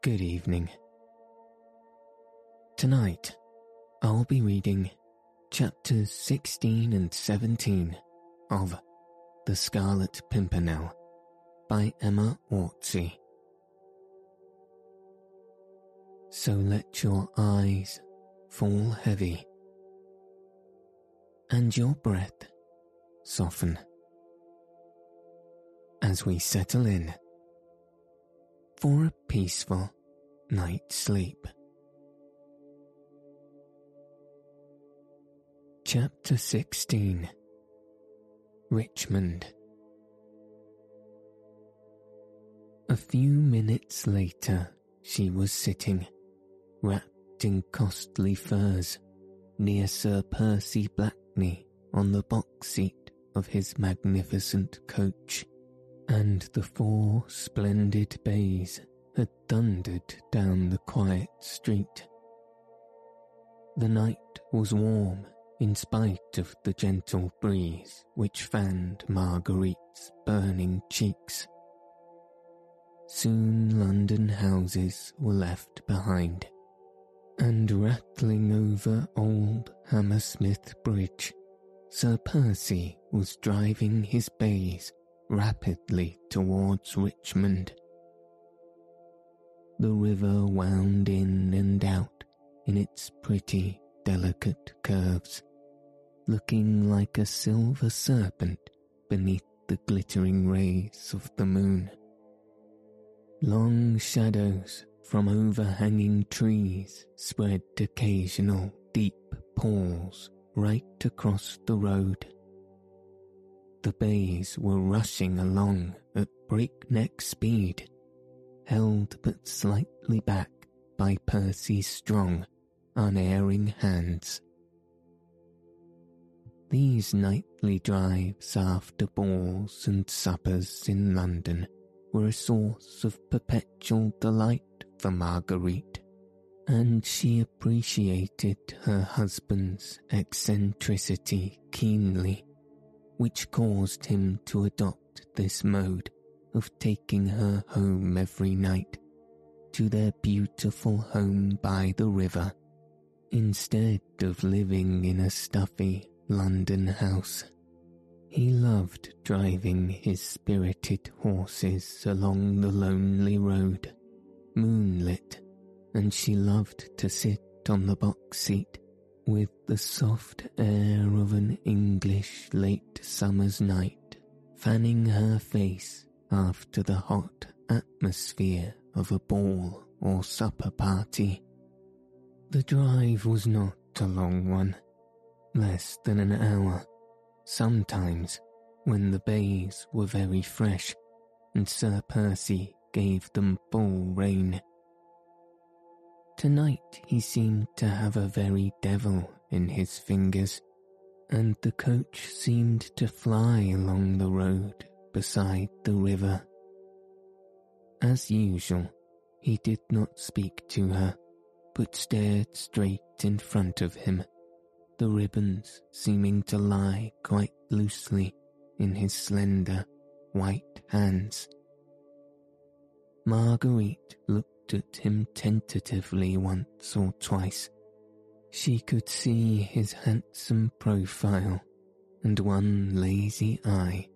Good evening. Tonight, I'll be reading chapters 16 and 17 of The Scarlet Pimpernel by Emma Orczy. So let your eyes fall heavy and your breath soften as we settle in for a peaceful night's sleep. Chapter 16 Richmond. A few minutes later, she was sitting, wrapped in costly furs, near Sir Percy Blakeney on the box seat of his magnificent coach, and the four splendid bays had thundered down the quiet street. The night was warm in spite of the gentle breeze which fanned Marguerite's burning cheeks. Soon London houses were left behind, and rattling over old Hammersmith Bridge, Sir Percy was driving his bays rapidly towards Richmond. The river wound in and out in its pretty, delicate curves looking like a silver serpent beneath the glittering rays of the moon. Long shadows from overhanging trees spread occasional deep pools right across the road. The bays were rushing along at breakneck speed, held but slightly back by Percy's strong, unerring hands. These nightly drives after balls and suppers in London were a source of perpetual delight for Marguerite, and she appreciated her husband's eccentricity keenly, which caused him to adopt this mode of taking her home every night to their beautiful home by the river, instead of living in a stuffy London house. He loved driving his spirited horses along the lonely road, moonlit, and she loved to sit on the box seat with the soft air of an English late summer's night fanning her face after the hot atmosphere of a ball or supper party. The drive was not a long one less than an hour, sometimes when the bays were very fresh and Sir Percy gave them full rein. Tonight he seemed to have a very devil in his fingers, and the coach seemed to fly along the road beside the river. As usual, he did not speak to her, but stared straight in front of him the ribbons seeming to lie quite loosely in his slender, white hands. Marguerite looked at him tentatively once or twice. She could see his handsome profile and one lazy eye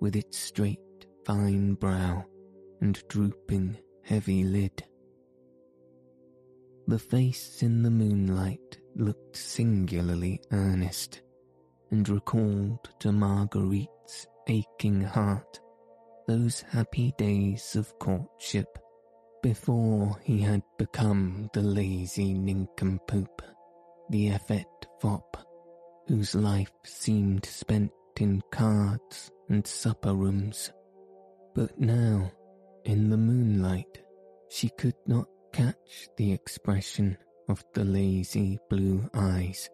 with its straight, fine brow and drooping, heavy lid. The face in the moonlight looked singularly earnest and recalled to Marguerite's aching heart those happy days of courtship before he had become the lazy nincompoop, the effete fop, whose life seemed spent in cards and supper rooms. But now, in the moonlight, she could not catch the expression of the lazy blue eyes.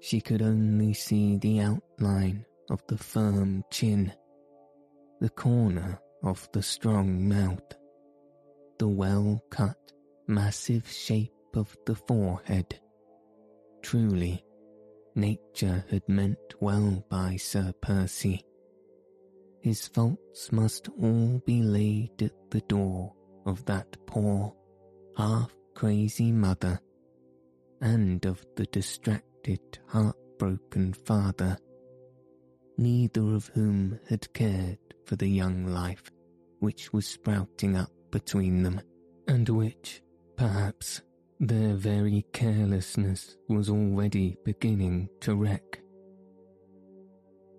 She could only see the outline of the firm chin, the corner of the strong mouth, the well cut, massive shape of the forehead. Truly, nature had meant well by Sir Percy. His faults must all be laid at the door of that poor, half crazy mother, and of the distracted, heartbroken father, neither of whom had cared for the young life which was sprouting up between them, and which, perhaps, their very carelessness was already beginning to wreck.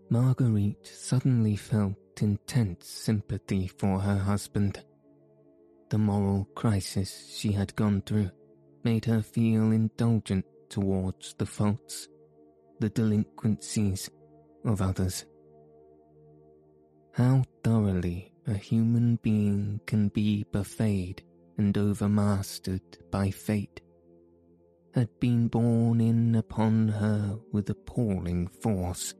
Marguerite suddenly felt intense sympathy for her husband. The moral crisis she had gone through made her feel indulgent towards the faults, the delinquencies of others. How thoroughly a human being can be buffeted and overmastered by fate, had been borne in upon her with appalling force.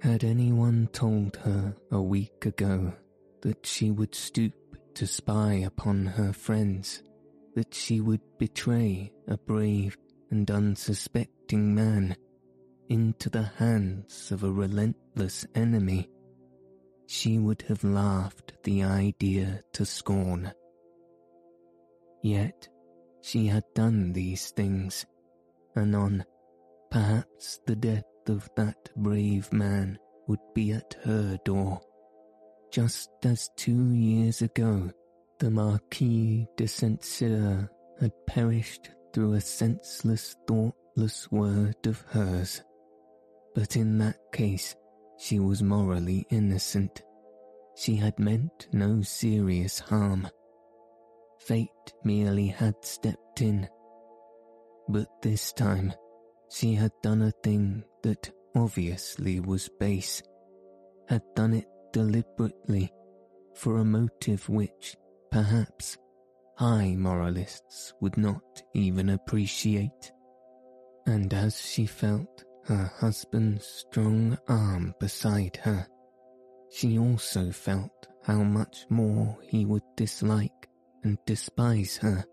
Had anyone told her a week ago that she would stoop to spy upon her friends, that she would betray a brave and unsuspecting man into the hands of a relentless enemy, she would have laughed the idea to scorn. Yet she had done these things, and on perhaps the death of that brave man would be at her door, just as two years ago the Marquis de St. Cyr had perished through a senseless, thoughtless word of hers. But in that case, she was morally innocent. She had meant no serious harm. Fate merely had stepped in. But this time, she had done a thing that obviously was base, had done it deliberately for a motive which, perhaps, high moralists would not even appreciate. And as she felt her husband's strong arm beside her, she also felt how much more he would dislike and despise her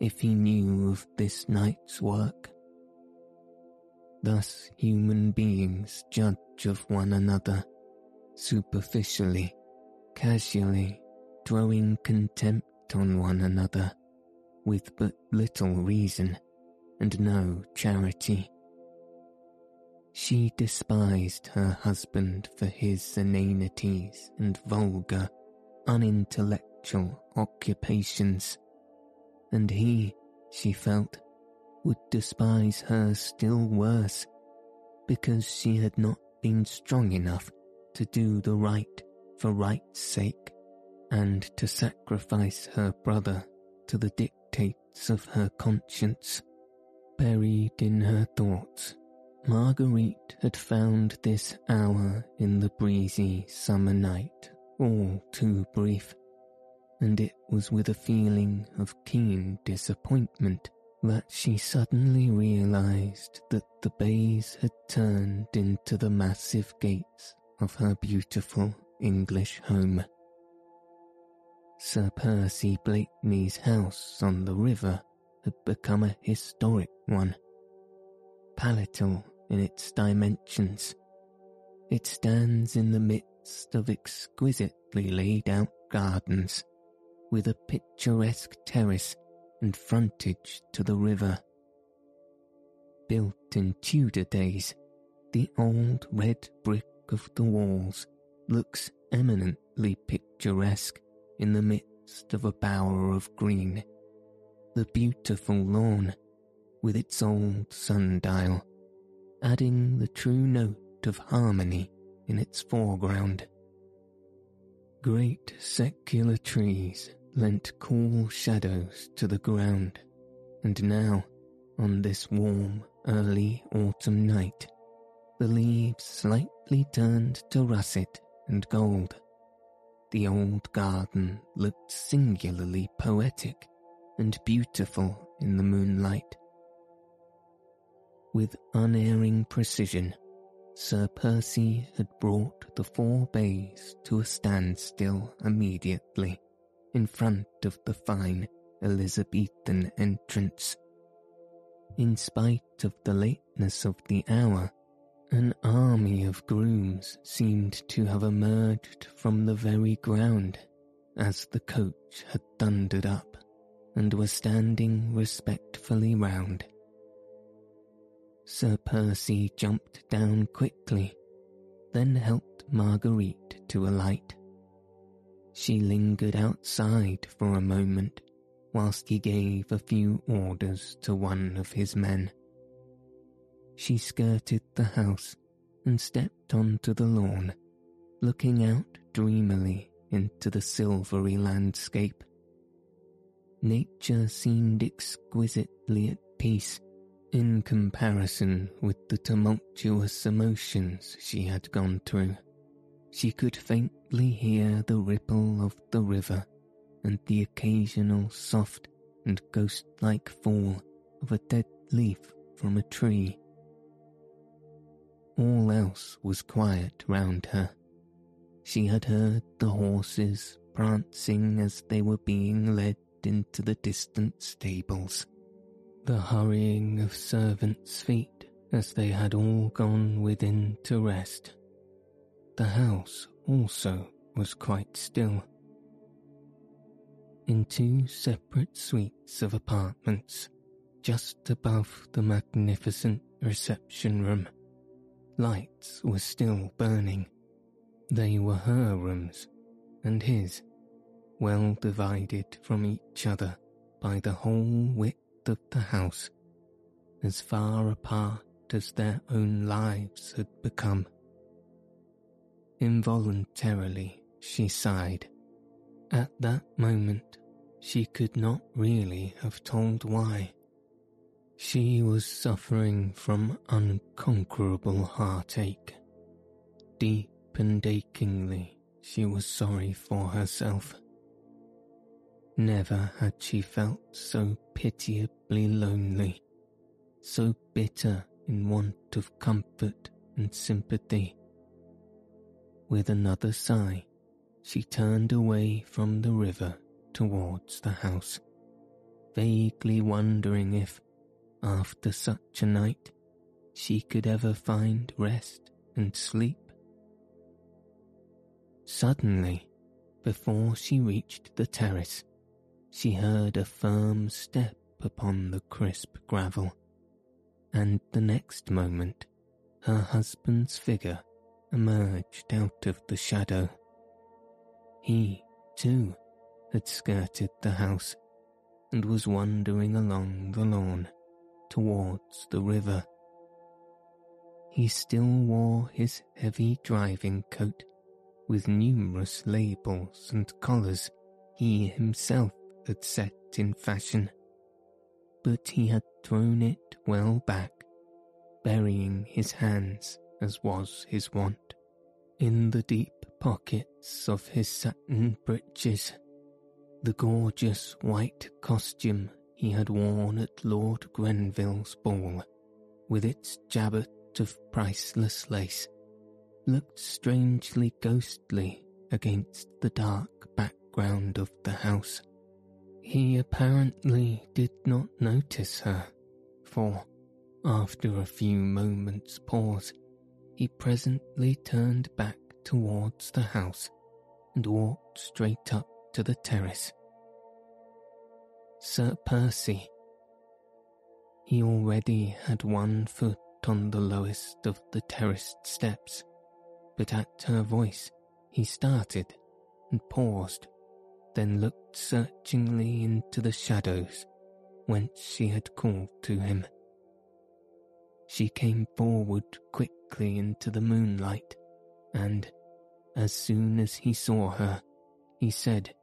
if he knew of this night's work. Thus human beings judge of one another, superficially, casually, throwing contempt on one another, with but little reason and no charity. She despised her husband for his inanities and vulgar, unintellectual occupations, and he, she felt, would despise her still worse because she had not been strong enough to do the right for right's sake and to sacrifice her brother to the dictates of her conscience. Buried in her thoughts, Marguerite had found this hour in the breezy summer night all too brief and it was with a feeling of keen disappointment that she suddenly realized that the bays had turned into the massive gates of her beautiful English home. Sir Percy Blakeney's house on the river had become a historic one, palatal in its dimensions. It stands in the midst of exquisitely laid out gardens with a picturesque terrace and frontage to the river. Built in Tudor days, the old red brick of the walls looks eminently picturesque in the midst of a bower of green. The beautiful lawn, with its old sundial, adding the true note of harmony in its foreground. Great secular trees lent cool shadows to the ground, and now, on this warm, early autumn night, the leaves slightly turned to russet and gold, the old garden looked singularly poetic and beautiful in the moonlight. With unerring precision, Sir Percy had brought the four bays to a standstill immediately in front of the fine Elizabethan entrance. In spite of the lateness of the hour, an army of grooms seemed to have emerged from the very ground as the coach had thundered up and were standing respectfully round. Sir Percy jumped down quickly, then helped Marguerite to alight. She lingered outside for a moment whilst he gave a few orders to one of his men. She skirted the house and stepped onto the lawn, looking out dreamily into the silvery landscape. Nature seemed exquisitely at peace in comparison with the tumultuous emotions she had gone through. She could faintly hear the ripple of the river and the occasional soft and ghost-like fall of a dead leaf from a tree. All else was quiet round her. She had heard the horses prancing as they were being led into the distant stables, the hurrying of servants' feet as they had all gone within to rest. The house also was quite still in two separate suites of apartments just above the magnificent reception room. Lights were still burning. They were her rooms and his, well divided from each other by the whole width of the house, as far apart as their own lives had become. Involuntarily, she sighed at that moment, she could not really have told why. She was suffering from unconquerable heartache. Deep and achingly, she was sorry for herself. Never had she felt so pitiably lonely, so bitter in want of comfort and sympathy. With another sigh, she turned away from the river towards the house, vaguely wondering if, after such a night, she could ever find rest and sleep. Suddenly, before she reached the terrace, she heard a firm step upon the crisp gravel, and the next moment her husband's figure emerged out of the shadow. He, too, had skirted the house and was wandering along the lawn towards the river. He still wore his heavy driving coat with numerous labels and collars he himself had set in fashion, but he had thrown it well back, burying his hands, as was his wont, in the deep pockets of his satin breeches, the gorgeous white costume he had worn at Lord Grenville's ball, with its jabot of priceless lace, looked strangely ghostly against the dark background of the house. He apparently did not notice her, for, after a few moments' pause, he presently turned back towards the house and walked straight up to the terrace. Sir Percy. He already had one foot on the lowest of the terraced steps, but at her voice he started and paused, then looked searchingly into the shadows whence she had called to him. She came forward quickly into the moonlight, and, as soon as he saw her, he said,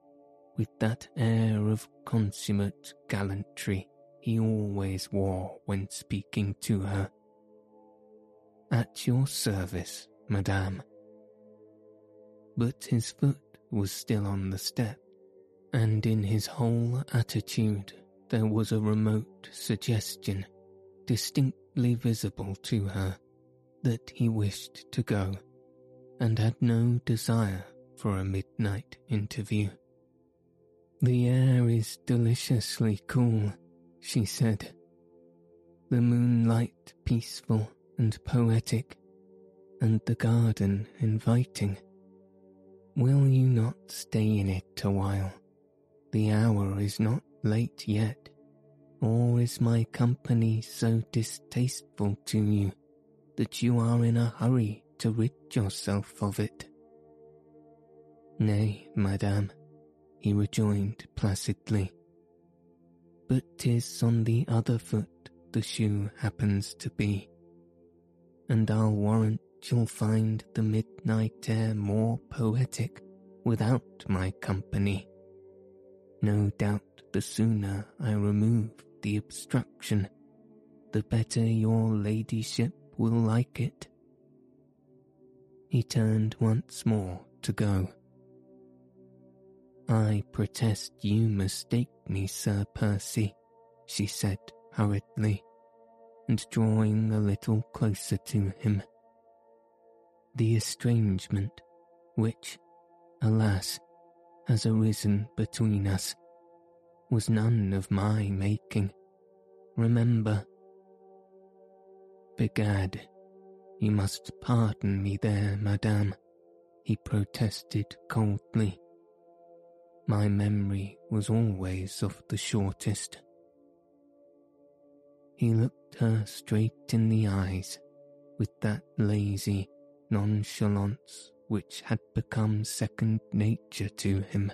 with that air of consummate gallantry he always wore when speaking to her, At your service, madame. But his foot was still on the step, and in his whole attitude there was a remote suggestion, distinctly visible to her, that he wished to go, and had no desire for a midnight interview. The air is deliciously cool, she said. The moonlight peaceful and poetic, and the garden inviting. Will you not stay in it a while? The hour is not late yet, or is my company so distasteful to you that you are in a hurry to rid yourself of it? Nay, madame, he rejoined placidly. But 'tis on the other foot the shoe happens to be, and I'll warrant you'll find the midnight air more poetic without my company. No doubt the sooner I remove the obstruction, the better your ladyship will like it. He turned once more to go. I protest you mistake me, Sir Percy, she said hurriedly, and drawing a little closer to him the estrangement which, alas, has arisen between us, was none of my making. Remember. Begad, you must pardon me there, madame, he protested coldly. My memory was always of the shortest. He looked her straight in the eyes with that lazy, nonchalance which had become second nature to him.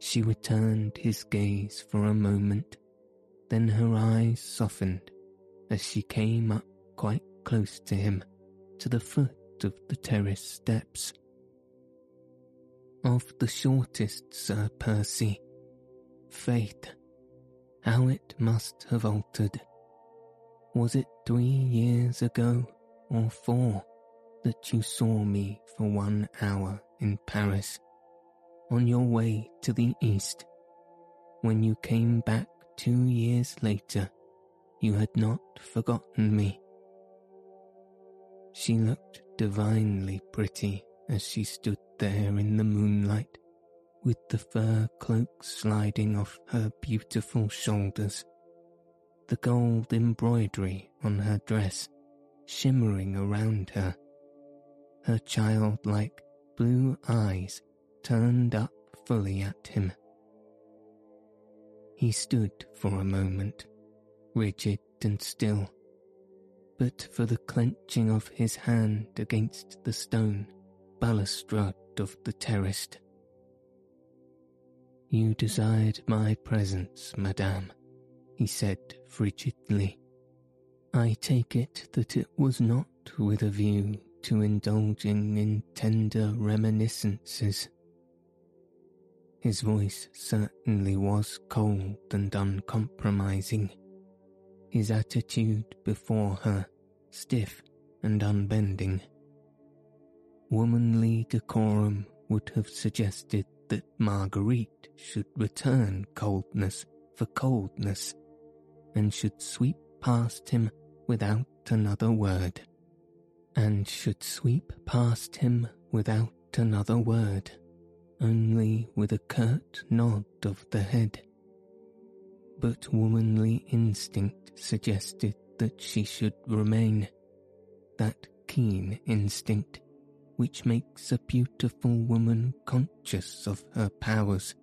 She returned his gaze for a moment, then her eyes softened as she came up quite close to him to the foot of the terrace steps. Of the shortest, Sir Percy, faith, how it must have altered. Was it three years ago or four? That you saw me for one hour in Paris, on your way to the east. When you came back two years later, you had not forgotten me. She looked divinely pretty as she stood there in the moonlight, with the fur cloak sliding off her beautiful shoulders, the gold embroidery on her dress shimmering around her her childlike blue eyes turned up fully at him. He stood for a moment, rigid and still, but for the clenching of his hand against the stone balustrade of the terrace. You desired my presence, madame, he said frigidly. I take it that it was not with a view to indulging in tender reminiscences. His voice certainly was cold and uncompromising, his attitude before her stiff and unbending. Womanly decorum would have suggested that Marguerite should return coldness for coldness and should sweep past him without another word and should sweep past him without another word, only with a curt nod of the head. But womanly instinct suggested that she should remain, that keen instinct which makes a beautiful woman conscious of her powers,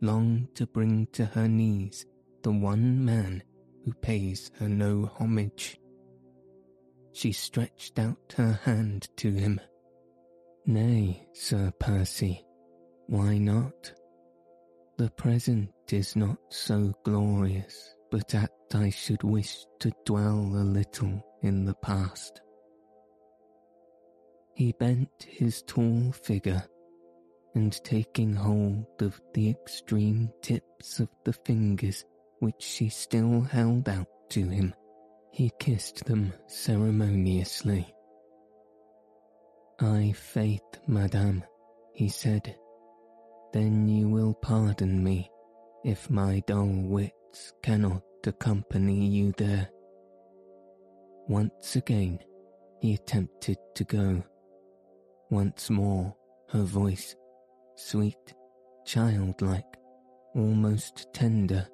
long to bring to her knees the one man who pays her no homage. She stretched out her hand to him. Nay, Sir Percy, why not? The present is not so glorious, but at I should wish to dwell a little in the past. He bent his tall figure, and taking hold of the extreme tips of the fingers which she still held out to him, he kissed them ceremoniously. I faith, madame, he said, then you will pardon me if my dull wits cannot accompany you there. Once again, he attempted to go. Once more, her voice, sweet, childlike, almost tender,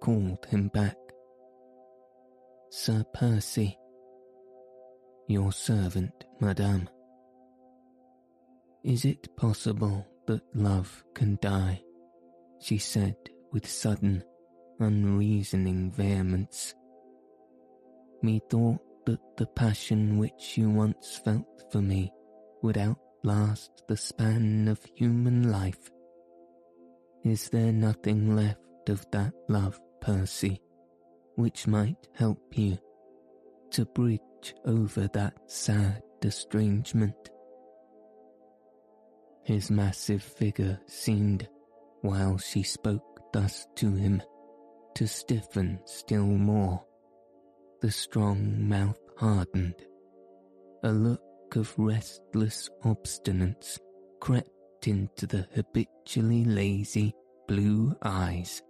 called him back. Sir Percy. Your servant, madame. Is it possible that love can die? She said with sudden, unreasoning vehemence. Methought that the passion which you once felt for me would outlast the span of human life. Is there nothing left of that love, Percy, which might help you to bridge over that sad estrangement? His massive figure seemed, while she spoke thus to him, to stiffen still more. The strong mouth hardened. A look of restless obstinance crept into the habitually lazy blue eyes.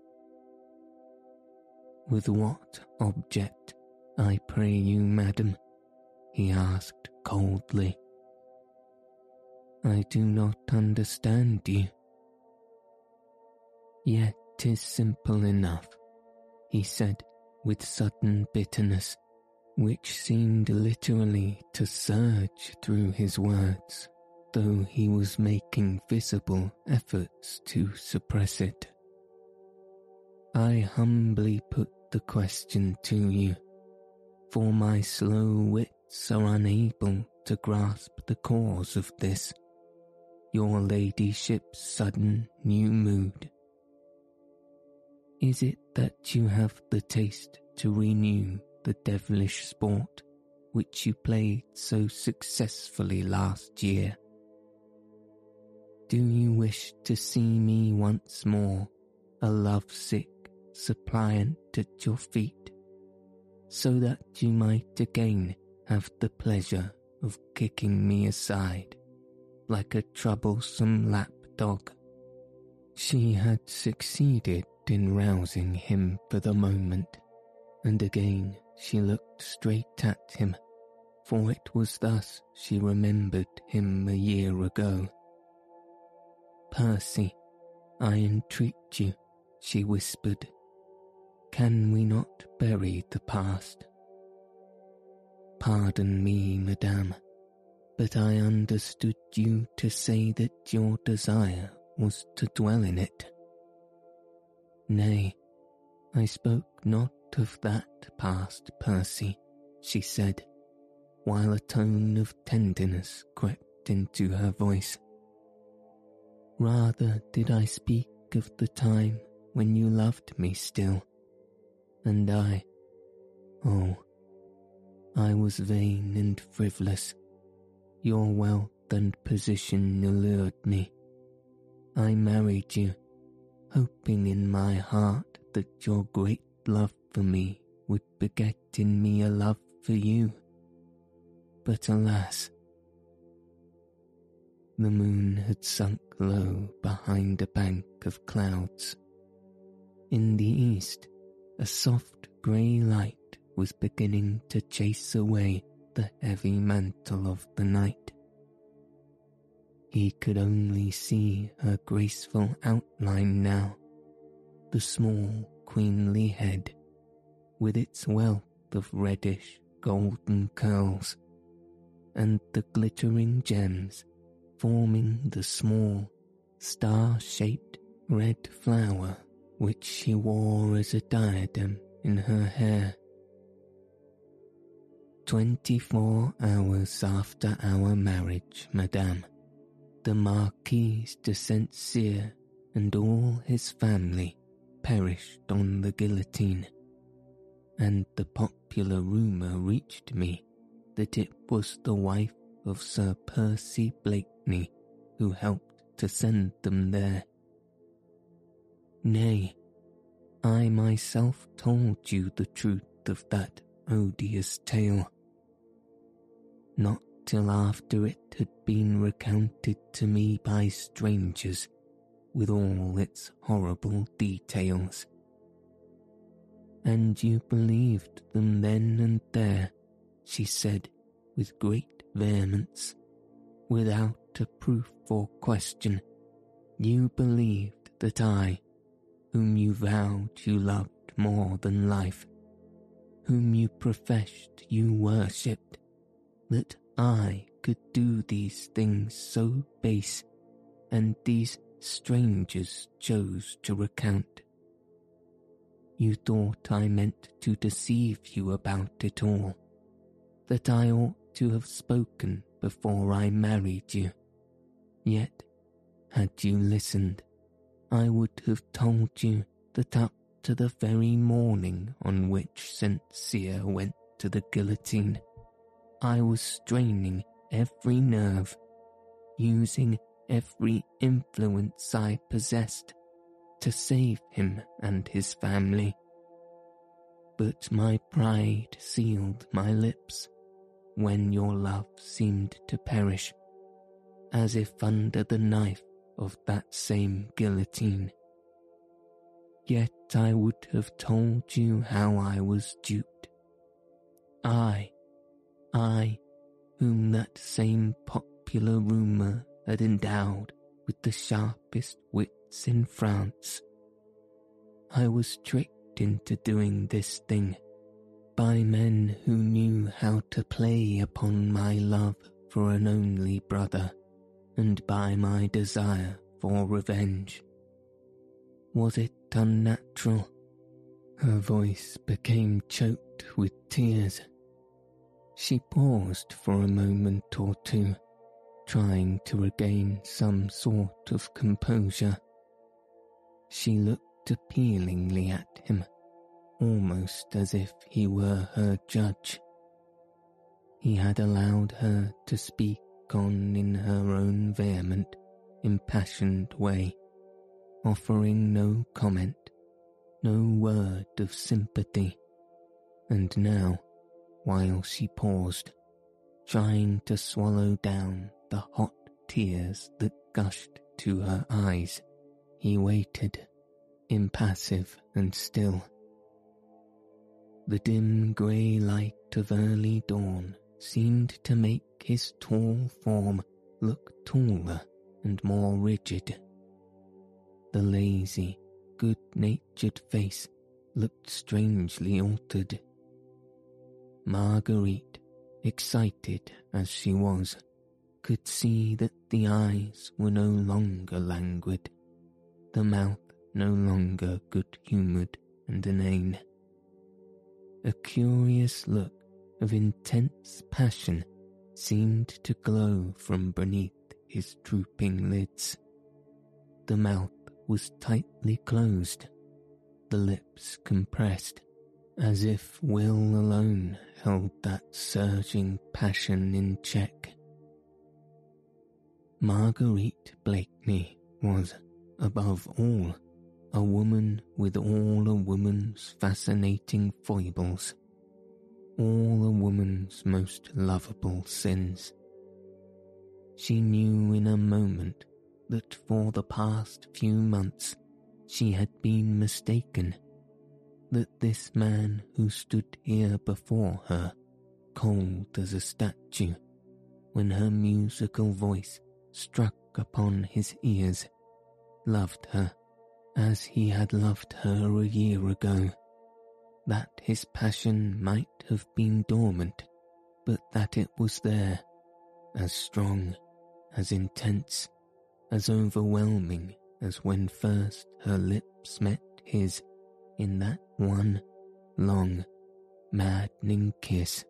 With what object, I pray you, madam? he asked coldly. I do not understand you. Yet tis simple enough he said with sudden bitterness, which seemed literally to surge through his words, though he was making visible efforts to suppress it. I humbly put the question to you, for my slow wits are unable to grasp the cause of this, your ladyship's sudden new mood. Is it that you have the taste to renew the devilish sport which you played so successfully last year? Do you wish to see me once more, a lovesick suppliant at your feet, so that you might again have the pleasure of kicking me aside like a troublesome lap dog? She had succeeded in rousing him for the moment, and again she looked straight at him, for it was thus she remembered him a year ago. Percy, I entreat you, she whispered, can we not bury the past? Pardon me, madame, but I understood you to say that your desire was to dwell in it. Nay, I spoke not of that past, Percy, she said, while a tone of tenderness crept into her voice. Rather did I speak of the time when you loved me still, and I, oh, I was vain and frivolous. Your wealth and position allured me. I married you hoping in my heart that your great love for me would beget in me a love for you. But alas, the moon had sunk low behind a bank of clouds. In the east, a soft grey light was beginning to chase away the heavy mantle of the night. He could only see her graceful outline now, the small queenly head, with its wealth of reddish golden curls, and the glittering gems forming the small, star-shaped red flower which she wore as a diadem in her hair. Twenty-four hours after our marriage, madame, the Marquis de St. Cyr and all his family perished on the guillotine, and the popular rumour reached me that it was the wife of Sir Percy Blakeney who helped to send them there. Nay, I myself told you the truth of that odious tale. Not till after it had been recounted to me by strangers with all its horrible details. And you believed them then and there, she said with great vehemence, without a proof or question. You believed that I, whom you vowed you loved more than life, whom you professed you worshipped, that I could do these things so base, and these strangers chose to recount. You thought I meant to deceive you about it all, that I ought to have spoken before I married you. Yet, had you listened, I would have told you that up to the very morning on which St. Cyr went to the guillotine, I was straining every nerve, using every influence I possessed to save him and his family. But my pride sealed my lips when your love seemed to perish, as if under the knife of that same guillotine. Yet I would have told you how I was duped. I, I, whom that same popular rumour had endowed with the sharpest wits in France. I was tricked into doing this thing by men who knew how to play upon my love for an only brother and by my desire for revenge. Was it unnatural? Her voice became choked with tears. She paused for a moment or two, trying to regain some sort of composure. She looked appealingly at him almost as if he were her judge. He had allowed her to speak on in her own vehement, impassioned way, offering no comment, no word of sympathy. And now, while she paused, trying to swallow down the hot tears that gushed to her eyes, he waited, impassive and still the dim grey light of early dawn seemed to make his tall form look taller and more rigid. The lazy, good-natured face looked strangely altered. Marguerite, excited as she was, could see that the eyes were no longer languid, the mouth no longer good-humoured and inane a curious look of intense passion seemed to glow from beneath his drooping lids. The mouth was tightly closed, the lips compressed, as if will alone held that surging passion in check. Marguerite Blakeney was, above all, a woman with all a woman's fascinating foibles, all a woman's most lovable sins. She knew in a moment that for the past few months she had been mistaken, that this man who stood here before her, cold as a statue, when her musical voice struck upon his ears, loved her as he had loved her a year ago, that his passion might have been dormant, but that it was there, as strong, as intense, as overwhelming as when first her lips met his in that one long, maddening kiss.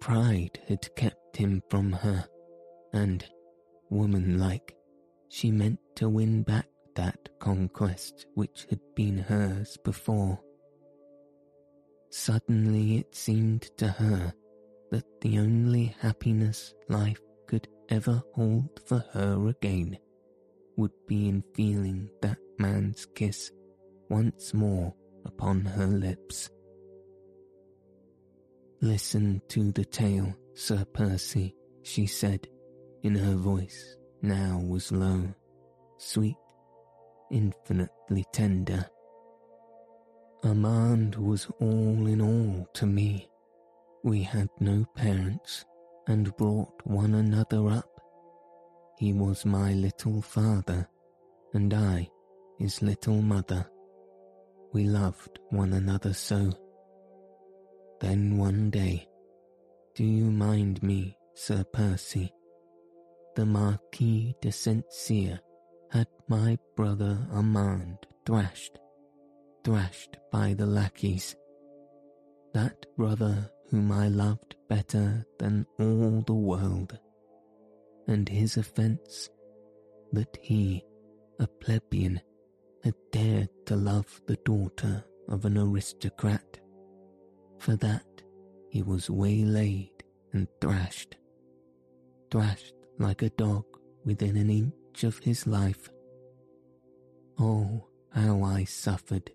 Pride had kept him from her, and, woman-like, she meant to win back conquest which had been hers before. Suddenly it seemed to her that the only happiness life could ever hold for her again would be in feeling that man's kiss once more upon her lips. Listen to the tale Sir Percy, she said, in her voice now was low, sweet, infinitely tender. Armand was all in all to me. We had no parents and brought one another up. He was my little father, and I his little mother. We loved one another so. Then one day, do you mind me, Sir Percy? The Marquis de St. Cyr my brother Armand thrashed, thrashed by the lackeys. That brother whom I loved better than all the world, and his offence that he, a plebeian, had dared to love the daughter of an aristocrat. For that he was waylaid and thrashed, thrashed like a dog within an inch of his life. Oh, how I suffered.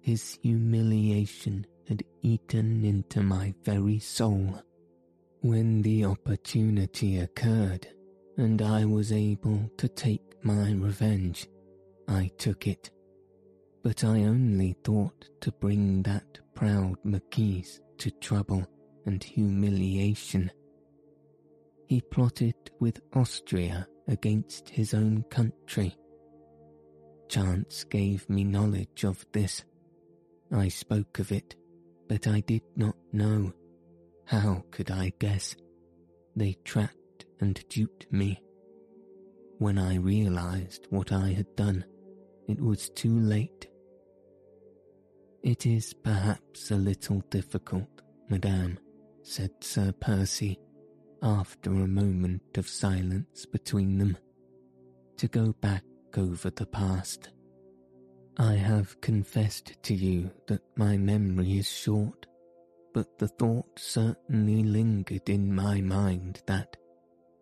His humiliation had eaten into my very soul. When the opportunity occurred and I was able to take my revenge, I took it. But I only thought to bring that proud Marquis to trouble and humiliation. He plotted with Austria against his own country. Chance gave me knowledge of this. I spoke of it, but I did not know. How could I guess? They trapped and duped me. When I realized what I had done, it was too late. It is perhaps a little difficult, madame, said Sir Percy, after a moment of silence between them, to go back over the past. I have confessed to you that my memory is short, but the thought certainly lingered in my mind that,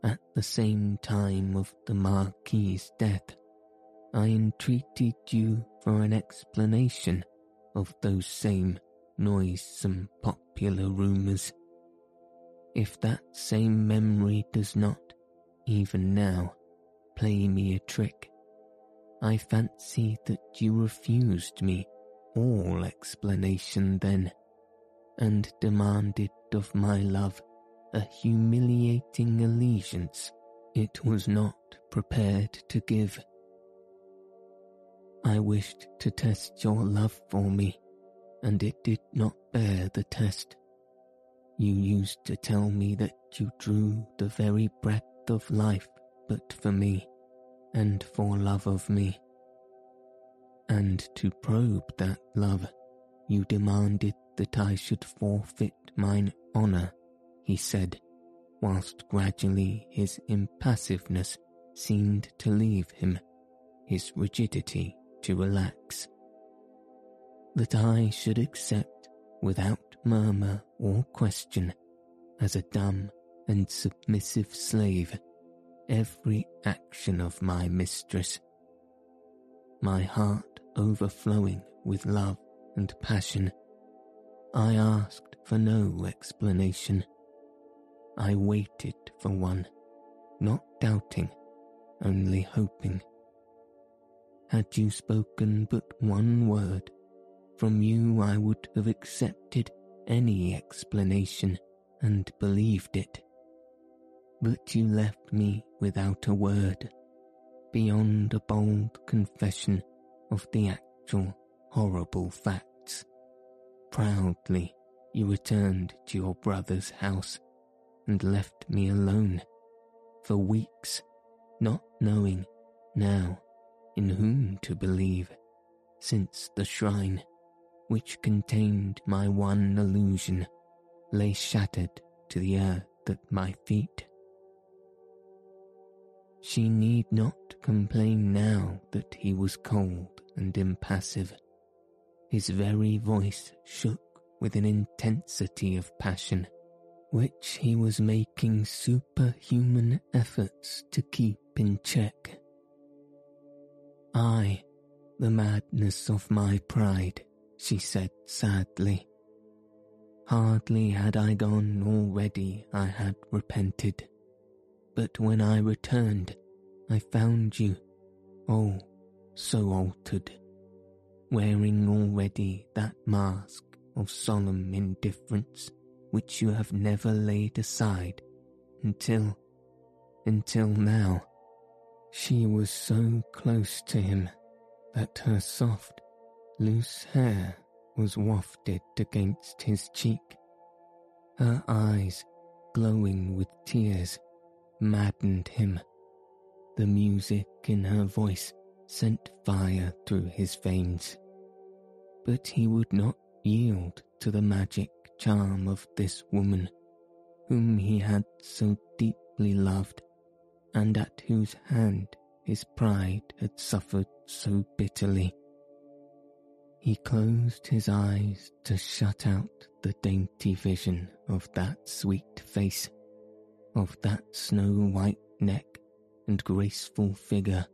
at the same time of the Marquis's death, I entreated you for an explanation of those same noisome popular rumours. If that same memory does not, even now, play me a trick, I fancy that you refused me all explanation then, and demanded of my love a humiliating allegiance it was not prepared to give. I wished to test your love for me, and it did not bear the test. You used to tell me that you drew the very breath of life but for me, and for love of me. And to probe that love, you demanded that I should forfeit mine honour, he said, whilst gradually his impassiveness seemed to leave him, his rigidity to relax. That I should accept without murmur or question, as a dumb and submissive slave, every action of my mistress. My heart overflowing with love and passion, I asked for no explanation. I waited for one, not doubting, only hoping. Had you spoken but one word, from you I would have accepted any explanation and believed it. But you left me without a word, beyond a bold confession of the actual horrible facts. Proudly you returned to your brother's house and left me alone for weeks, not knowing now in whom to believe, since the shrine, which contained my one illusion, lay shattered to the earth at my feet. She need not complain now that he was cold and impassive. His very voice shook with an intensity of passion, which he was making superhuman efforts to keep in check. I, the madness of my pride, she said sadly. Hardly had I gone already I had repented. But when I returned, I found you, oh, so altered, wearing already that mask of solemn indifference which you have never laid aside until, until now. She was so close to him that her soft, loose hair was wafted against his cheek. Her eyes, glowing with tears, maddened him. The music in her voice sent fire through his veins. But he would not yield to the magic charm of this woman, whom he had so deeply loved, and at whose hand his pride had suffered so bitterly. He closed his eyes to shut out the dainty vision of that sweet face, of that snow white neck and graceful figure,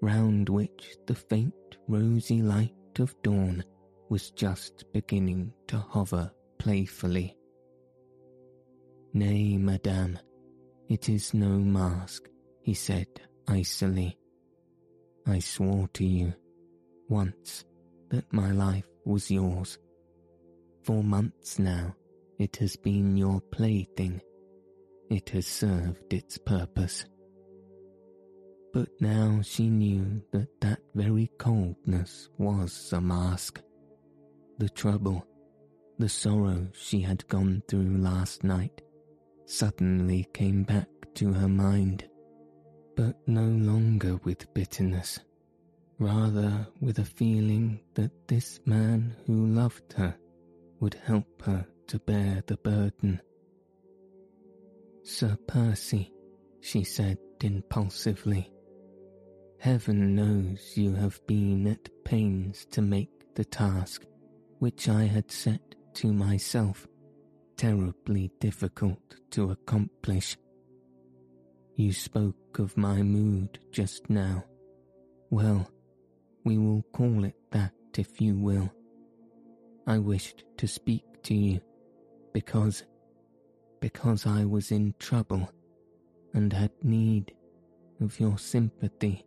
round which the faint rosy light of dawn was just beginning to hover playfully. Nay, madame, it is no mask, he said icily. I swore to you, once, that my life was yours. For months now, it has been your plaything. It has served its purpose. But now she knew that that very coldness was a mask. The trouble, the sorrow she had gone through last night suddenly came back to her mind, but no longer with bitterness rather with a feeling that this man who loved her would help her to bear the burden. Sir Percy, she said impulsively, Heaven knows you have been at pains to make the task which I had set to myself terribly difficult to accomplish. You spoke of my mood just now. Well, we will call it that if you will. I wished to speak to you because, because I was in trouble and had need of your sympathy.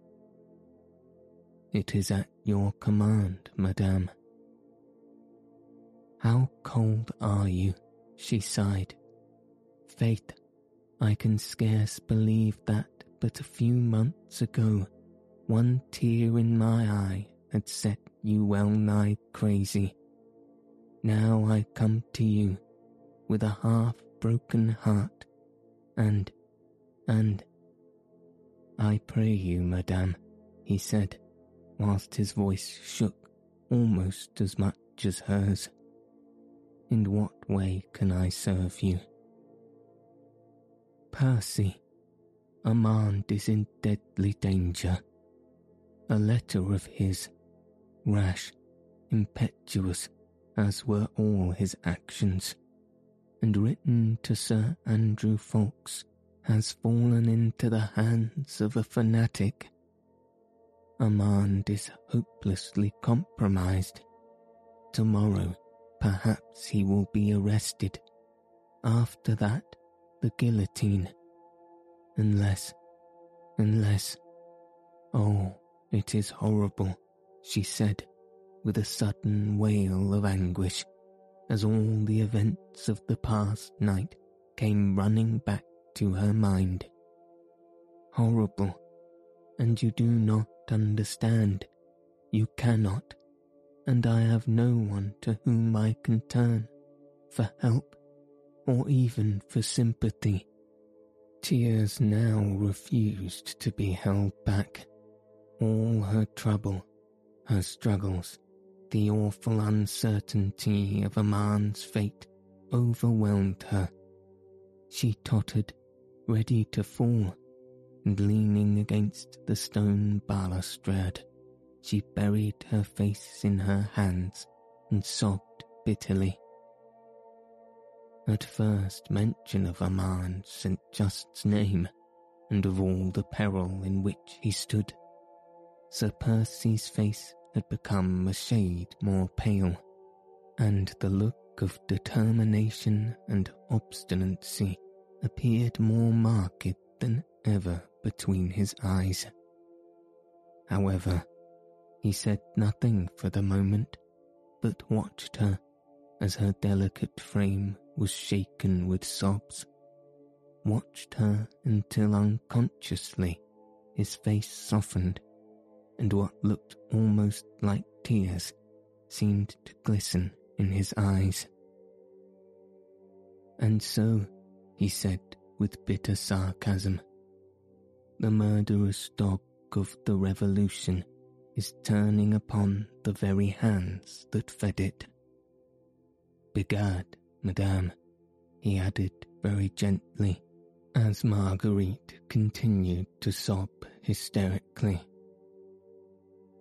It is at your command, madame. How cold are you, she sighed. Faith, I can scarce believe that but a few months ago one tear in my eye had set you well nigh crazy. Now I come to you with a half broken heart, and, and, I pray you, madame, he said, whilst his voice shook almost as much as hers. In what way can I serve you? Percy, Armand is in deadly danger a letter of his, rash, impetuous as were all his actions, and written to Sir Andrew Ffoulkes, has fallen into the hands of a fanatic. Armand is hopelessly compromised. Tomorrow, perhaps he will be arrested. After that, the guillotine. Unless, unless, oh, it is horrible, she said, with a sudden wail of anguish, as all the events of the past night came running back to her mind. Horrible, and you do not understand. You cannot, and I have no one to whom I can turn for help or even for sympathy. Tears now refused to be held back all her trouble, her struggles, the awful uncertainty of a man's fate overwhelmed her. She tottered, ready to fall, and leaning against the stone balustrade, she buried her face in her hands and sobbed bitterly. At first mention of Armand St. Just's name, and of all the peril in which he stood, Sir Percy's face had become a shade more pale, and the look of determination and obstinacy appeared more marked than ever between his eyes. However, he said nothing for the moment, but watched her as her delicate frame was shaken with sobs, watched her until unconsciously his face softened, and what looked almost like tears seemed to glisten in his eyes. And so, he said with bitter sarcasm, the murderous dog of the revolution is turning upon the very hands that fed it. Begad, madame, he added very gently, as Marguerite continued to sob hysterically.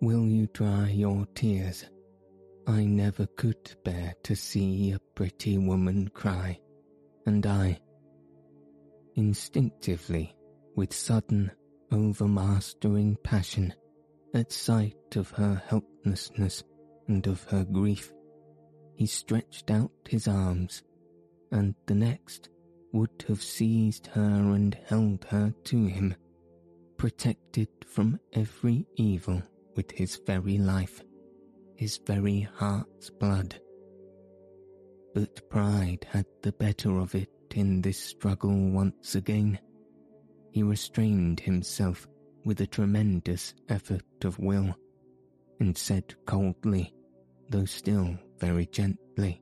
Will you dry your tears? I never could bear to see a pretty woman cry, and I, instinctively, with sudden, overmastering passion, at sight of her helplessness and of her grief, he stretched out his arms, and the next would have seized her and held her to him, protected from every evil with his very life, his very heart's blood. But pride had the better of it in this struggle once again. He restrained himself with a tremendous effort of will, and said coldly, though still very gently,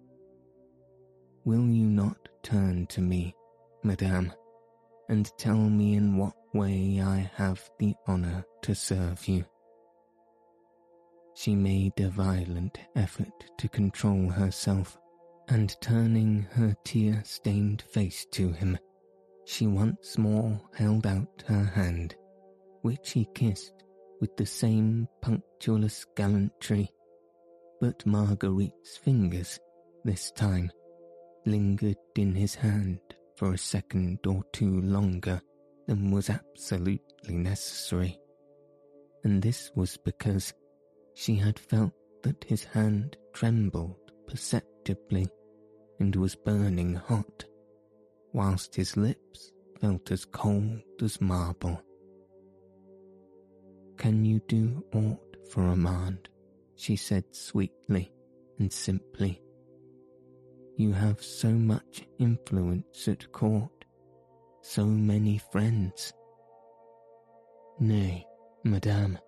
Will you not turn to me, madame, and tell me in what way I have the honour to serve you? She made a violent effort to control herself, and turning her tear stained face to him, she once more held out her hand which he kissed with the same punctilious gallantry, but Marguerite's fingers, this time, lingered in his hand for a second or two longer than was absolutely necessary. And this was because she had felt that his hand trembled perceptibly and was burning hot, whilst his lips felt as cold as marble. Can you do aught for Armand? she said sweetly and simply. You have so much influence at court, so many friends. Nay, madame,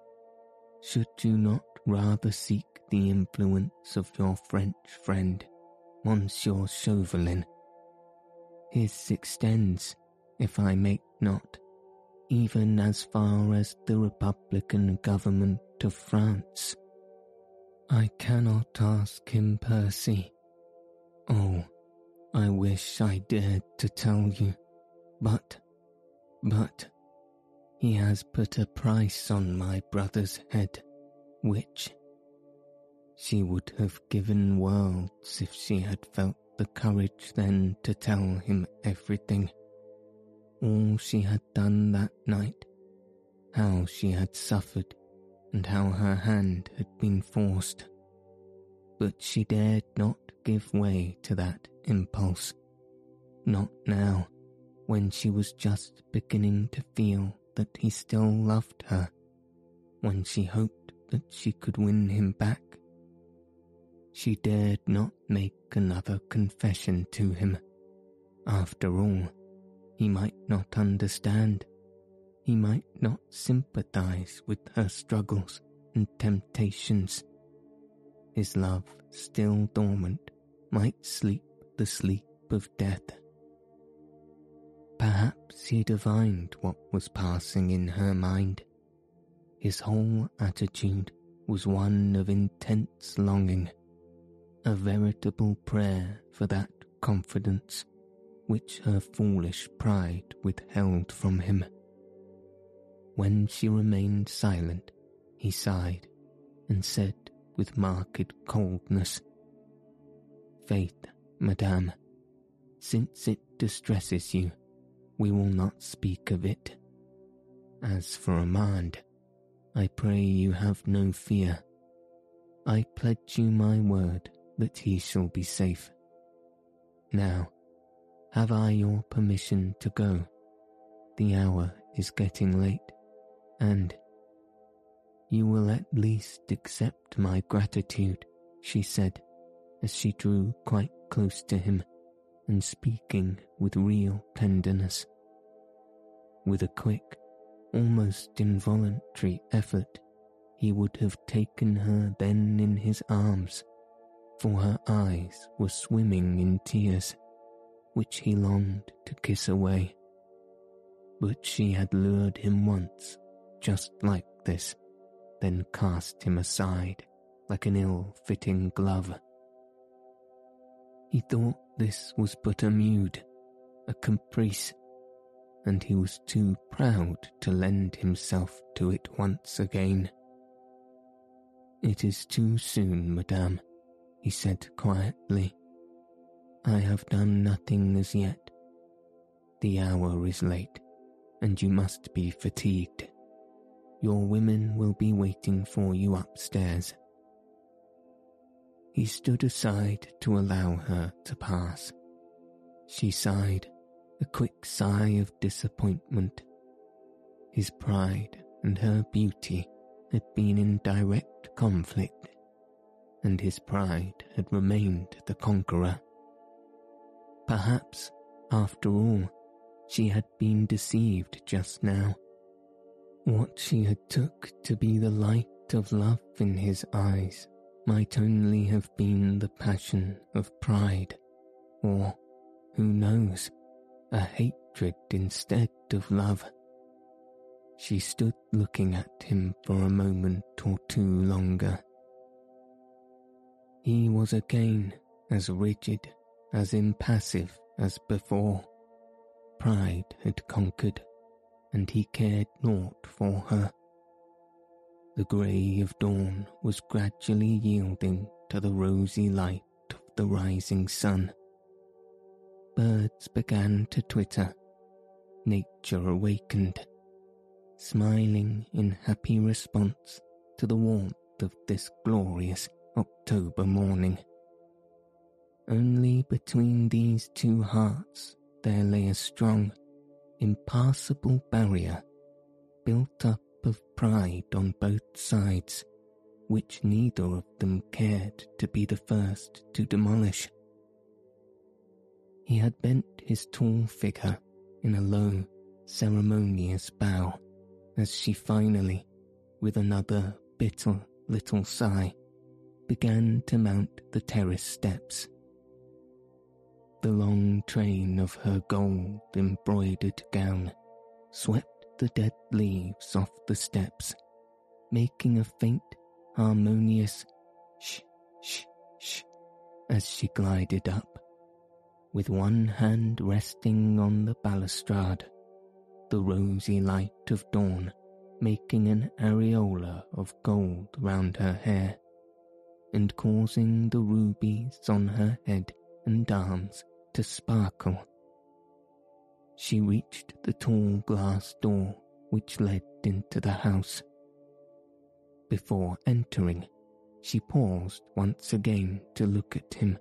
should you not rather seek the influence of your French friend, Monsieur Chauvelin? His extends, if I make not, even as far as the Republican government of France. I cannot ask him, Percy. Oh, I wish I dared to tell you, but, but, he has put a price on my brother's head, which she would have given worlds if she had felt the courage then to tell him everything all she had done that night, how she had suffered, and how her hand had been forced. But she dared not give way to that impulse. Not now, when she was just beginning to feel that he still loved her, when she hoped that she could win him back. She dared not make another confession to him. After all, he might not understand. He might not sympathize with her struggles and temptations. His love, still dormant, might sleep the sleep of death. Perhaps he divined what was passing in her mind. His whole attitude was one of intense longing, a veritable prayer for that confidence which her foolish pride withheld from him. When she remained silent, he sighed and said with marked coldness, Faith, madame, since it distresses you, we will not speak of it. As for Armand, I pray you have no fear. I pledge you my word that he shall be safe Now, have I your permission to go? The hour is getting late, and you will at least accept my gratitude, she said, as she drew quite close to him and speaking with real tenderness. With a quick, almost involuntary effort, he would have taken her then in his arms, for her eyes were swimming in tears, which he longed to kiss away. But she had lured him once, just like this, then cast him aside like an ill-fitting glove. He thought this was but a mood, a caprice, and he was too proud to lend himself to it once again. It is too soon, madame, he said quietly. I have done nothing as yet. The hour is late, and you must be fatigued. Your women will be waiting for you upstairs. He stood aside to allow her to pass. She sighed, a quick sigh of disappointment. His pride and her beauty had been in direct conflict, and his pride had remained the conqueror. Perhaps, after all, she had been deceived just now. What she had took to be the light of love in his eyes might only have been the passion of pride, or, who knows, a hatred instead of love. She stood looking at him for a moment or two longer. He was again as rigid, as impassive as before. Pride had conquered, and he cared naught for her. The grey of dawn was gradually yielding to the rosy light of the rising sun. Birds began to twitter. Nature awakened smiling in happy response to the warmth of this glorious October morning. Only between these two hearts there lay a strong, impassable barrier built up of pride on both sides, which neither of them cared to be the first to demolish. He had bent his tall figure in a low, ceremonious bow as she finally, with another bitter little sigh, began to mount the terrace steps. The long train of her gold embroidered gown swept the dead leaves off the steps, making a faint, harmonious sh sh sh as she glided up, with one hand resting on the balustrade the rosy light of dawn making an aureola of gold round her hair and causing the rubies on her head and arms to sparkle. She reached the tall glass door which led into the house. Before entering, she paused once again to look at him,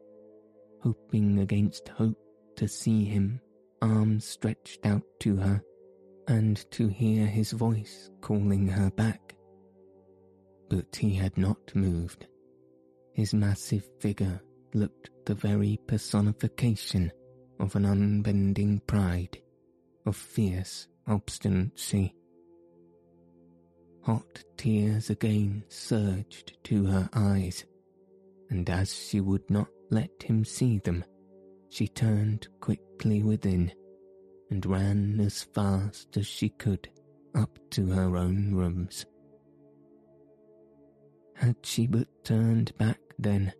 hoping against hope to see him, arms stretched out to her and to hear his voice calling her back. But he had not moved. His massive figure looked the very personification of an unbending pride, of fierce obstinacy. Hot tears again surged to her eyes, and as she would not let him see them, she turned quickly within and ran as fast as she could up to her own rooms. Had she but turned back then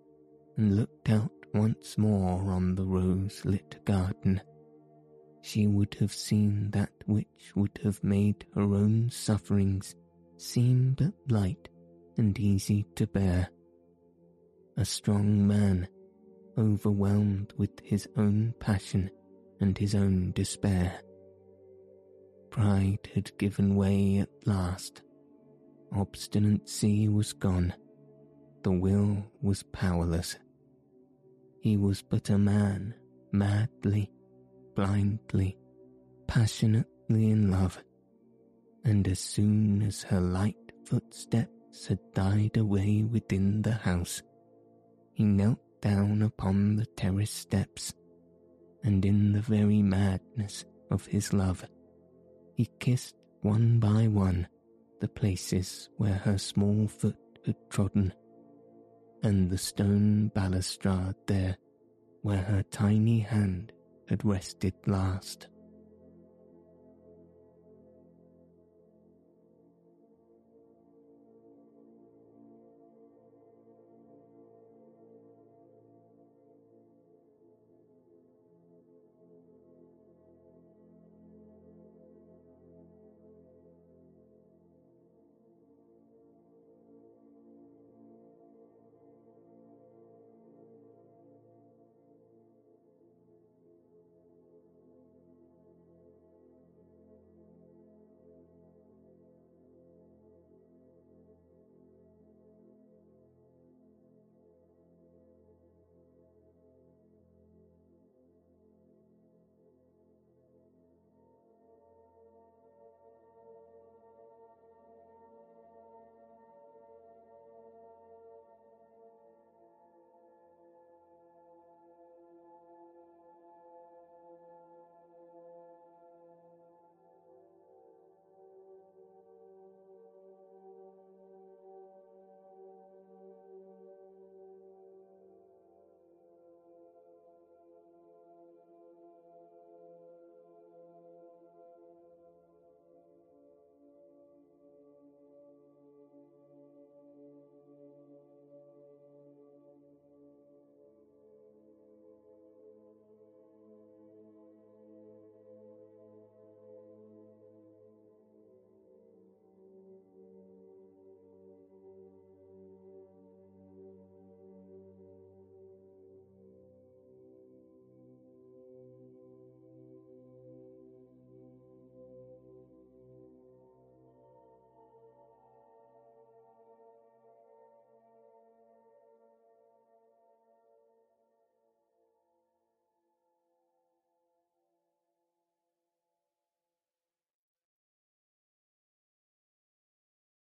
and looked out once more on the rose-lit garden, she would have seen that which would have made her own sufferings seem but light and easy to bear. A strong man, overwhelmed with his own passion, and his own despair. Pride had given way at last. Obstinacy was gone. The will was powerless. He was but a man madly, blindly, passionately in love, and as soon as her light footsteps had died away within the house, he knelt down upon the terrace steps, and in the very madness of his love, he kissed one by one the places where her small foot had trodden, and the stone balustrade there where her tiny hand had rested last.